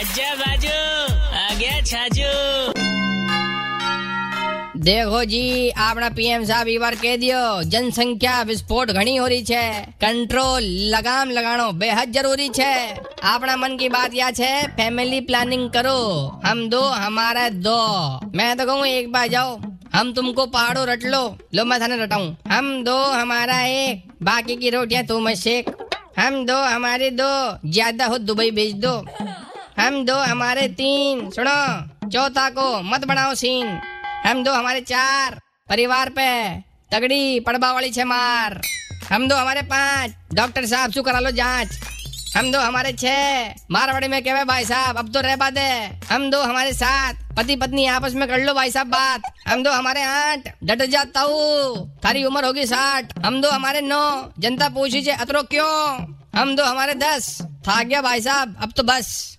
आजा बाजू आ गया छाजू देखो जी આપણા પીએમ સાહેબ ઈવાર કહી દો જનસંખ્યા વિસ્ફોટ ઘણી હોરી છે કંટ્રોલ લગામ લગાણો બેહદ જરૂરી છે આપણા મન કી બાત યા છે ફેમિલી પ્લાનિંગ કરો હમ દો હમારા દો મેં તો કહું એક બાર જાઓ हम तुमको पहाड़ो रट लो लो मैं थाने रटाऊं हम दो हमारा एक बाकी की रोटियाँ तुम शेख हम दो हमारे दो ज़्यादा हो दुबई भेज दो हम दो हमारे तीन, सुनो, चौथा को मत बनाओ सीन। हम दो हमारे चार, परिवार पे तगड़ी पड़बा वाली छे मार। हम दो हमारे पाँच, डॉक्टर साहब शू करा लो जाँच। हम दो हमारे छह मारवाड़ी में कहवे भाई साहब, अब तो रह बात है। हम दो हमारे साथ पति पत्नी आपस में कर लो भाई साहब बात। हम दो हमारे आठ, डट जाता हूँ थारी उम्र होगी साठ। हम दो हमारे नौ, जनता पूछी छे, अतरो क्यों? हम दो हमारे दस, था गया भाई साहब, अब तो बस।